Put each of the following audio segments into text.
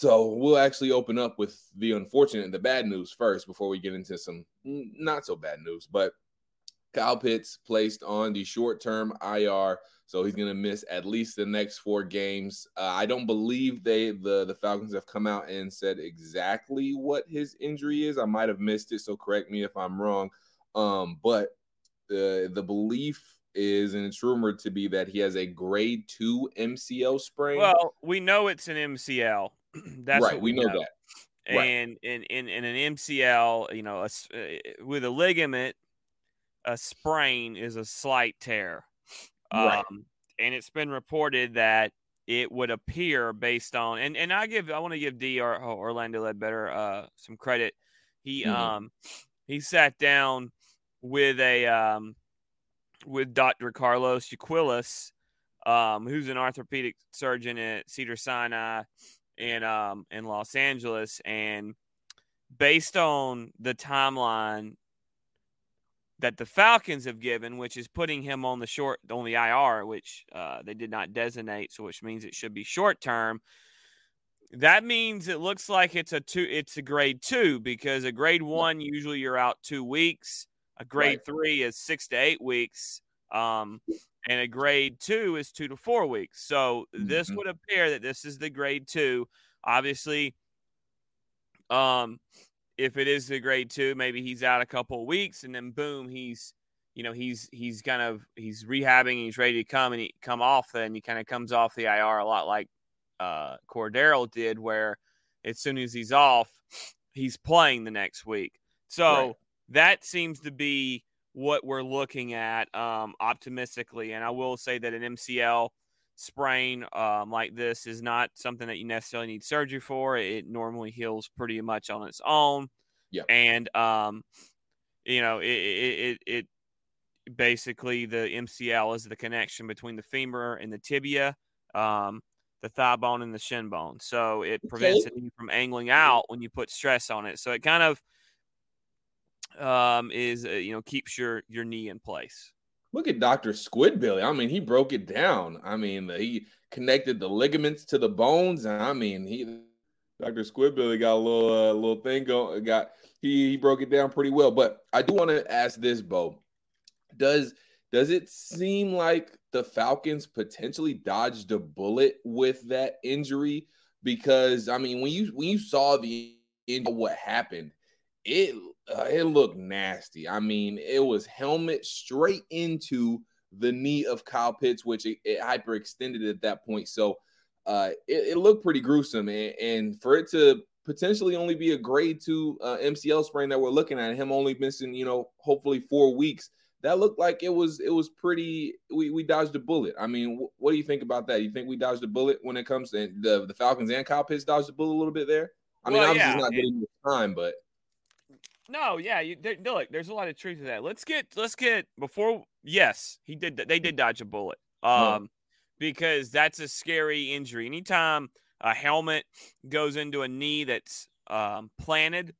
So we'll actually open up with the unfortunate the bad news first before we get into some not so bad news. But Kyle Pitts placed on the short term IR, so he's going to miss at least the next four games. Uh, I don't believe they the the Falcons have come out and said exactly what his injury is. I might have missed it, so correct me if I'm wrong. Um, but the the belief is, and it's rumored to be that he has a grade two MCL sprain. Well, we know it's an MCL. That's right. We, we, know, know. that. Right. And in, in in an MCL, you know, a, uh, with a ligament a sprain is a slight tear. Right. Um, and it's been reported that it would appear based on and, and I give I want to give D or Orlando Ledbetter uh, some credit. He mm-hmm. um he sat down with a um with Dr. Carlos Yaquilas, um, who's an orthopedic surgeon at Cedar Sinai in um in Los Angeles, and based on the timeline that the Falcons have given, which is putting him on the short on the IR, which uh, they did not designate, so which means it should be short term. That means it looks like it's a two, it's a grade two because a grade one usually you're out two weeks. A grade right. three is six to eight weeks, um, and a grade two is two to four weeks. So mm-hmm. this would appear that this is the grade two. Obviously, um, if it is the grade two, maybe he's out a couple of weeks, and then boom, he's you know he's he's kind of he's rehabbing and he's ready to come and he come off. Then he kind of comes off the IR a lot like uh, Cordarrelle did, where as soon as he's off, he's playing the next week. So right. that seems to be what we're looking at um, optimistically. And I will say that an MCL sprain um, like this is not something that you necessarily need surgery for. It normally heals pretty much on its own. Yeah. And, um, you know, it, it, it, basically the MCL is the connection between the femur and the tibia, um, the thigh bone and the shin bone. So it prevents okay. it from angling out when you put stress on it. So it kind of um, is, uh, you know, keeps your, your knee in place. Look at Dr. Squidbilly. I mean, he broke it down. I mean, he connected the ligaments to the bones. And I mean, he Dr. Squidbilly got a little uh, little thing going. Got he he broke it down pretty well. But I do want to ask this, Beau. Does does it seem like the Falcons potentially dodged a bullet with that injury? Because I mean, when you when you saw the what happened, it uh, it looked nasty. I mean, it was helmet straight into the knee of Kyle Pitts, which it, it hyperextended at that point. So uh, it, it, looked pretty gruesome. And, and, for it to potentially only be a grade two uh, MCL sprain that we're looking at, him only missing, you know, hopefully four weeks. That looked like it was it was pretty. We, we dodged a bullet. I mean, wh- what do you think about that? You think we dodged a bullet when it comes to the the Falcons and Kyle Pitts dodged a bullet a little bit there? I mean, well, obviously yeah. not getting the time, but no, yeah, you there, look. There's a lot of truth to that. Let's get let's get before. Yes, he did. They did dodge a bullet. Um, because that's a scary injury. Anytime a helmet goes into a knee that's um, planted,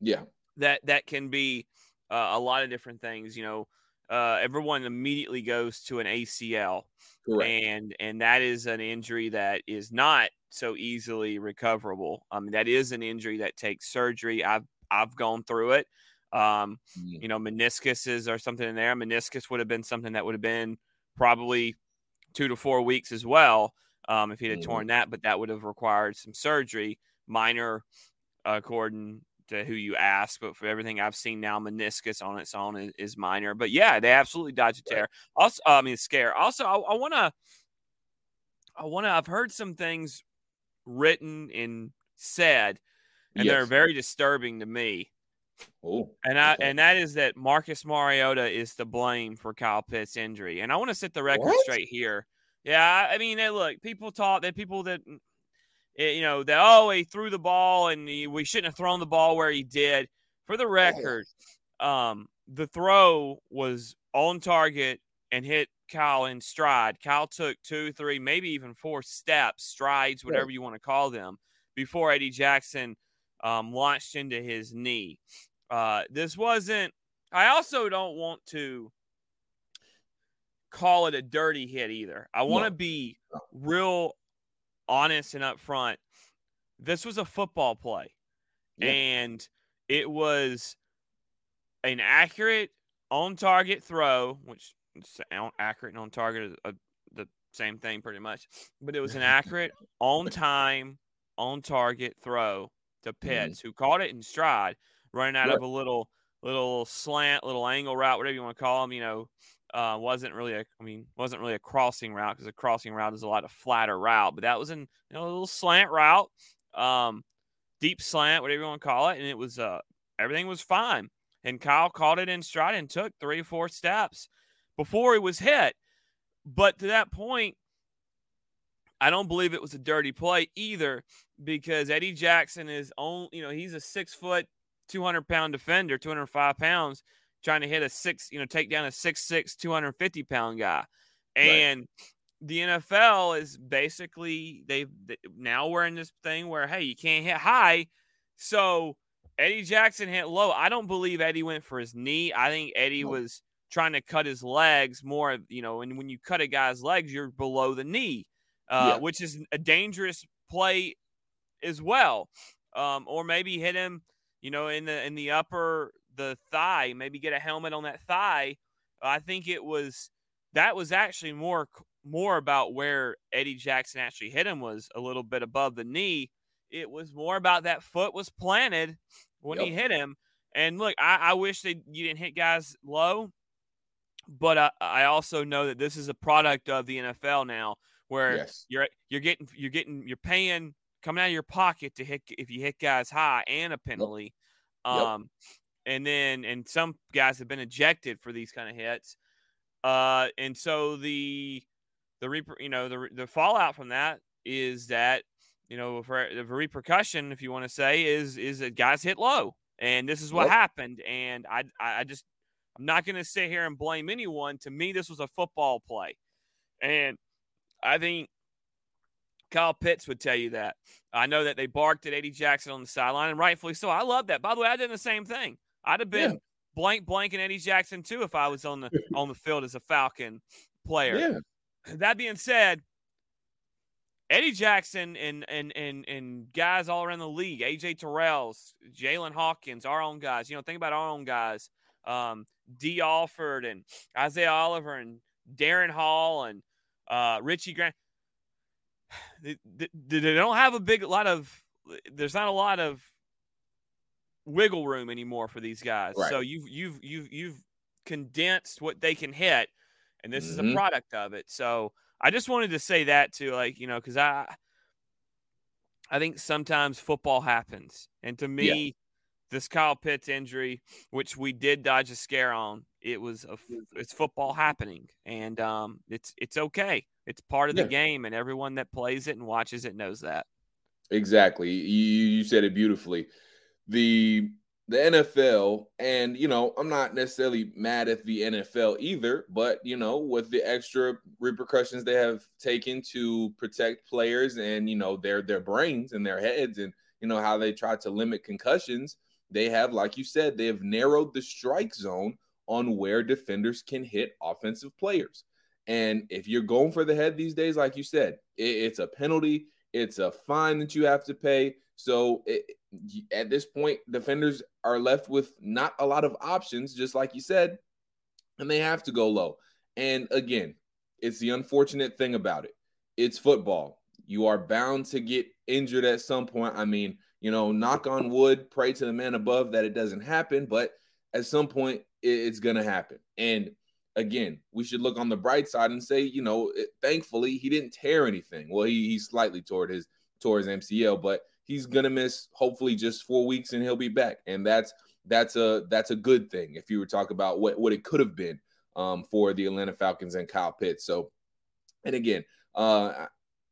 yeah, that that can be uh, a lot of different things. You know, uh, everyone immediately goes to an ACL, Correct. and and that is an injury that is not so easily recoverable. I mean, that is an injury that takes surgery. I've I've gone through it. Um, mm. You know, meniscuses or something in there. Meniscus would have been something that would have been probably two to four weeks as well um, if he had mm. torn that, but that would have required some surgery, minor, according to who you ask. But for everything I've seen now, meniscus on its own is, is minor. But yeah, they absolutely dodge a tear. Also, uh, I mean, scare. Also, I want to, I want to. I've heard some things written and said and yes. they're very disturbing to me. Oh, and I okay. and that is that Marcus Mariota is to blame for Kyle Pitts' injury. And I want to set the record what? straight here. Yeah, I mean, look, people talk that people that eh, you know that oh he threw the ball and he, we shouldn't have thrown the ball where he did. For the record, um, the throw was on target and hit Kyle in stride. Kyle took two, three, maybe even four steps, strides, whatever you want to call them, before Eddie Jackson um, launched into his knee. Uh, this wasn't. I also don't want to call it a dirty hit either. I want to no. be real honest and upfront. this was a football play, yeah. and it was an accurate on target throw, which accurate and on target is a, the same thing pretty much, but it was an accurate on time, on target throw to. Pitts, mm-hmm. who caught it in stride, running out of a little little slant, little angle route, whatever you want to call them. You know, uh, wasn't really a, I mean, wasn't really a crossing route because a crossing route is a lot of flatter route, but that was in you know a little slant route, um, deep slant, whatever you want to call it, and it was uh everything was fine. And Kyle caught it in stride and took three or four steps before he was hit. But to that point, I don't believe it was a dirty play either because Eddie Jackson is on, you know, he's a six foot, 200 pound defender, 205 pounds, trying to hit a six, you know, take down a six six, 250 pound guy. And right. the NFL is basically, they've they, now we're in this thing where, hey, you can't hit high. So Eddie Jackson hit low. I don't believe Eddie went for his knee. I think Eddie no. was trying to cut his legs more, you know, and when you cut a guy's legs, you're below the knee, uh, yeah. which is a dangerous play as well. Um, or maybe hit him, you know, in the in the upper the thigh, maybe get a helmet on that thigh. I think it was that was actually more more about where Eddie Jackson actually hit him was a little bit above the knee. It was more about that foot was planted when yep. he hit him. And look, I, I wish that you didn't hit guys low, but I, I also know that this is a product of the NFL now, where yes. you're you're getting you're getting you're paying coming out of your pocket to hit if you hit guys high and a penalty. Yep. Um, yep. and then and some guys have been ejected for these kind of hits. Uh, and so the the reper, you know the the fallout from that is that you know for the repercussion, if you want to say, is is that guys hit low, and this is what yep. happened. And I I just I'm not going to sit here and blame anyone. To me, this was a football play, and I think Kyle Pitts would tell you that. I know that they barked at Eddie Jackson on the sideline, and rightfully so. I love that. By the way, I did the same thing. I'd have been yeah. blank blanking Eddie Jackson too if I was on the on the field as a Falcon player. Yeah. That being said, Eddie Jackson and and and and guys all around the league, AJ Terrell's, Jaylinn Hawkins, our own guys. You know, think about our own guys. Um, Dee Alford and Isaiah Oliver and Darren Hall and uh, Richie Grant they, they, they don't have a big lot of there's not a lot of wiggle room anymore for these guys. Right. So you've you've you've you've condensed what they can hit, and this mm-hmm. is a mm-hmm. product of it. So I just wanted to say that too, like you know, because I I think sometimes football happens, and to me, yeah. this Kyle Pitts injury, which we did dodge a scare on, it was a it's football happening, and um, it's it's okay. It's part of yeah. the game, and everyone that plays it and watches it knows that. Exactly. You, you said it beautifully. The the NFL, and you know, I'm not necessarily mad at the NFL either, but you know, with the extra repercussions they have taken to protect players and you know their their brains and their heads, and you know how they try to limit concussions, they have, like you said, they have narrowed the strike zone on where defenders can hit offensive players. And if you're going for the head these days, like you said, it, it's a penalty, it's a fine that you have to pay. So it, at this point, defenders are left with not a lot of options, just like you said, and they have to go low. And again, it's the unfortunate thing about it. It's football. You are bound to get injured at some point. I mean, you know, knock on wood, pray to the man above that it doesn't happen, but at some point it's going to happen. And again, we should look on the bright side and say, you know, it, thankfully he didn't tear anything. Well, he, he slightly tore his tore his MCL, but he's gonna miss hopefully just four weeks and he'll be back. And that's that's a that's a good thing if you were talking about what what it could have been um, for the Atlanta Falcons and Kyle Pitts. So, and again, uh,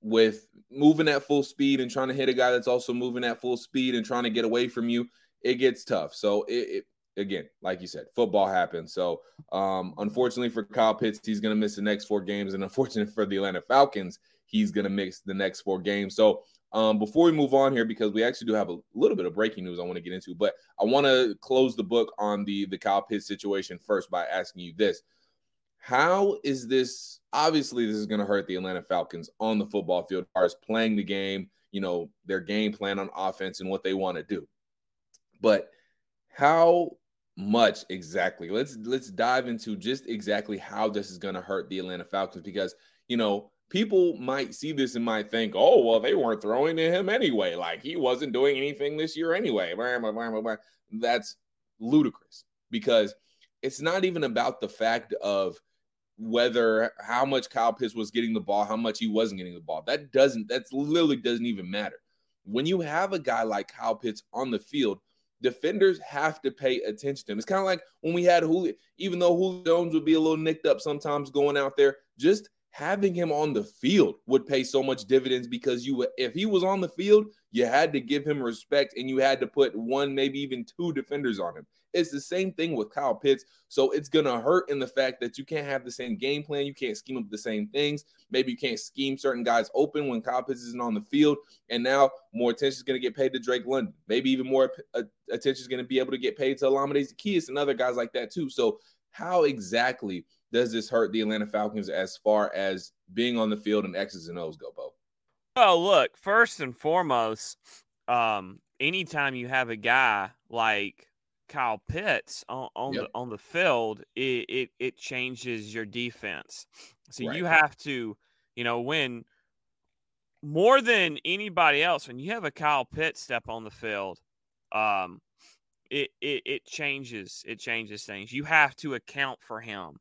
with moving at full speed and trying to hit a guy that's also moving at full speed and trying to get away from you, it gets tough. So it, it again, like you said, football happens. So, um, unfortunately for Kyle Pitts, he's going to miss the next four games, and unfortunately for the Atlanta Falcons, he's going to miss the next four games. So, um, before we move on here, because we actually do have a little bit of breaking news I want to get into, but I want to close the book on the the Kyle Pitts situation first by asking you this: How is this? Obviously, this is going to hurt the Atlanta Falcons on the football field as far as playing the game. you know, their game plan on offense and what they want to do. But how much exactly? Let's let's dive into just exactly how this is going to hurt the Atlanta Falcons because, you know, people might see this and might think, "Oh, well, they weren't throwing to him anyway. Like he wasn't doing anything this year anyway." That's ludicrous because it's not even about the fact of whether how much Kyle Pitts was getting the ball, how much he wasn't getting the ball. That doesn't, that's literally doesn't even matter. When you have a guy like Kyle Pitts on the field, defenders have to pay attention to him. It's kind of like when we had Julio, even though Julio Jones would be a little nicked up sometimes going out there, just having him on the field would pay so much dividends because you if he was on the field, you had to give him respect and you had to put one, maybe even two defenders on him. It's the same thing with Kyle Pitts. So it's going to hurt in the fact that you can't have the same game plan. You can't scheme up the same things. Maybe you can't scheme certain guys open when Kyle Pitts isn't on the field. And now more attention is going to get paid to Drake London. Maybe even more uh, attention is going to be able to get paid to Olamide Zaccheaus and other guys like that too. So how exactly does this hurt the Atlanta Falcons as far as being on the field and X's and O's go, Beau? Well, look, first and foremost, um, anytime you have a guy like Kyle Pitts on, on yep. the on the field, it, it it changes your defense. So right. you have to, you know, when more than anybody else, when you have a Kyle Pitts step on the field, um, it, it it changes it changes things. You have to account for him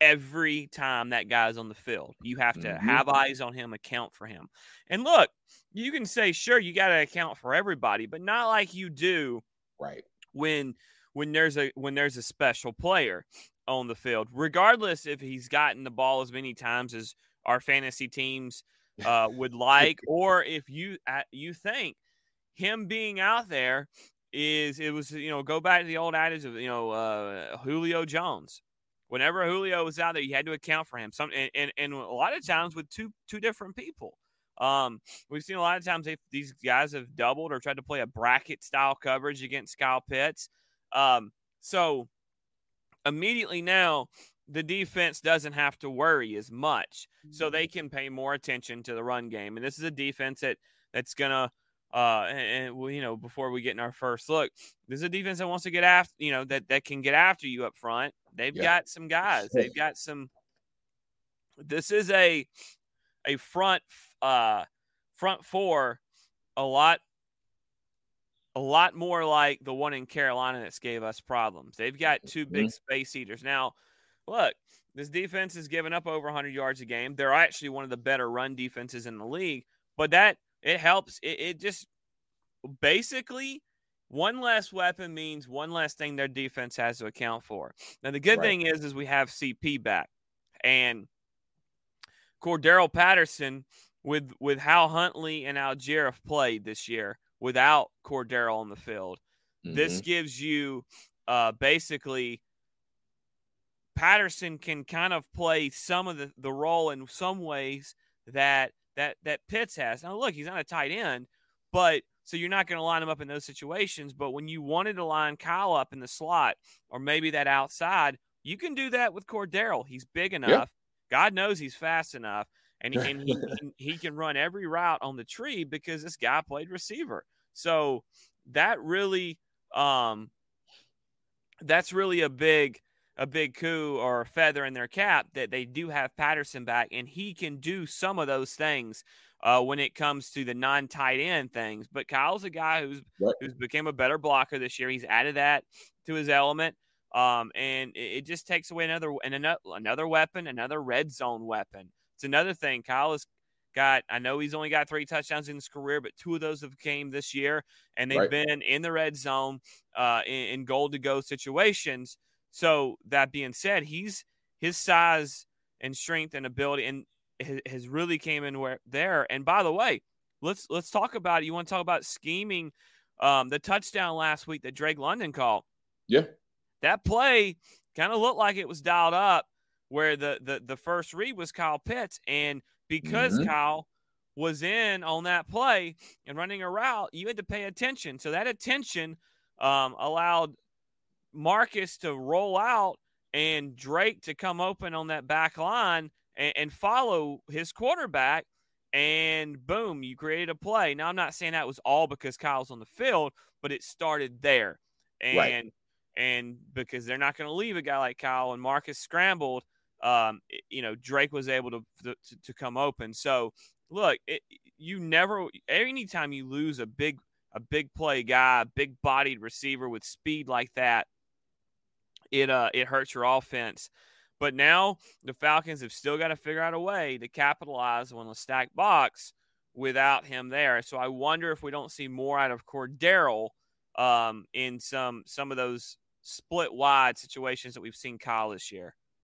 every time that guy's on the field. You have to mm-hmm. have eyes on him, account for him. And look, you can say, sure, you got to account for everybody, but not like you do right when when there's a when there's a special player on the field, regardless if he's gotten the ball as many times as our fantasy teams uh, would like, or if you uh, you think him being out there is it was you know go back to the old adage of you know uh, Julio Jones. Whenever Julio was out there, you had to account for him. Some and, and, and a lot of times with two two different people. Um, we've seen a lot of times they, these guys have doubled or tried to play a bracket style coverage against Kyle Pitts. Um, so immediately now the defense doesn't have to worry as much, so they can pay more attention to the run game. And this is a defense that that's gonna. Uh, and, and you know, before we get in our first look, this is a defense that wants to get after, you know, that that can get after you up front. They've yeah. got some guys. They've got some. This is a a front uh, front four a lot a lot more like the one in Carolina that's gave us problems. They've got two big mm-hmm. space eaters. Now, look, this defense is giving up over 100 yards a game. They're actually one of the better run defenses in the league, but that it helps. It, it just basically one less weapon means one less thing their defense has to account for. Now, the good right. thing is, is we have CP back and Cordarrelle Patterson with with how Huntley and Allgeier have played this year without Cordarrelle on the field. Mm-hmm. This gives you uh, basically Patterson can kind of play some of the, the role in some ways that that that Pitts has. Now look, he's not a tight end, but so you're not going to line him up in those situations. But when you wanted to line Kyle up in the slot or maybe that outside, you can do that with Cordarrelle. He's big enough. Yep. God knows he's fast enough and, he, and he, he can run every route on the tree because this guy played receiver. So that really, um, that's really a big, a big coup or a feather in their cap that they do have Patterson back, and he can do some of those things uh, when it comes to the non-tight end things. But Kyle's a guy who's right. who's became a better blocker this year. He's added that to his element. Um, and it, it, just takes away another and another, another weapon, another red zone weapon. It's another thing. Kyle has got, I know he's only got three touchdowns in his career, but two of those have came this year, and they've right. been in the red zone uh, in, in goal to go situations. So that being said, he's his size and strength and ability and has really came in where there. And by the way, let's let's talk about it. You want to talk about scheming? Um, the touchdown last week that Drake London called. Yeah, that play kind of looked like it was dialed up where the the the first read was Kyle Pitts, and because mm-hmm. Kyle was in on that play and running a route, you had to pay attention. So that attention um, allowed Marcus to roll out and Drake to come open on that back line and, and follow his quarterback. and boom, you created a play. Now, I'm not saying that was all because Kyle's on the field, but it started there. And right. and because they're not going to leave a guy like Kyle and Marcus scrambled, um, you know, Drake was able to, to, to come open. So, look, it, you never, anytime you lose a big, a big play guy, a big bodied receiver with speed like that, it, uh, it hurts your offense. But now the Falcons have still got to figure out a way to capitalize on the stack box without him there. So I wonder if we don't see more out of Cordarrelle um, in some some of those split wide situations that we've seen Kyle this year.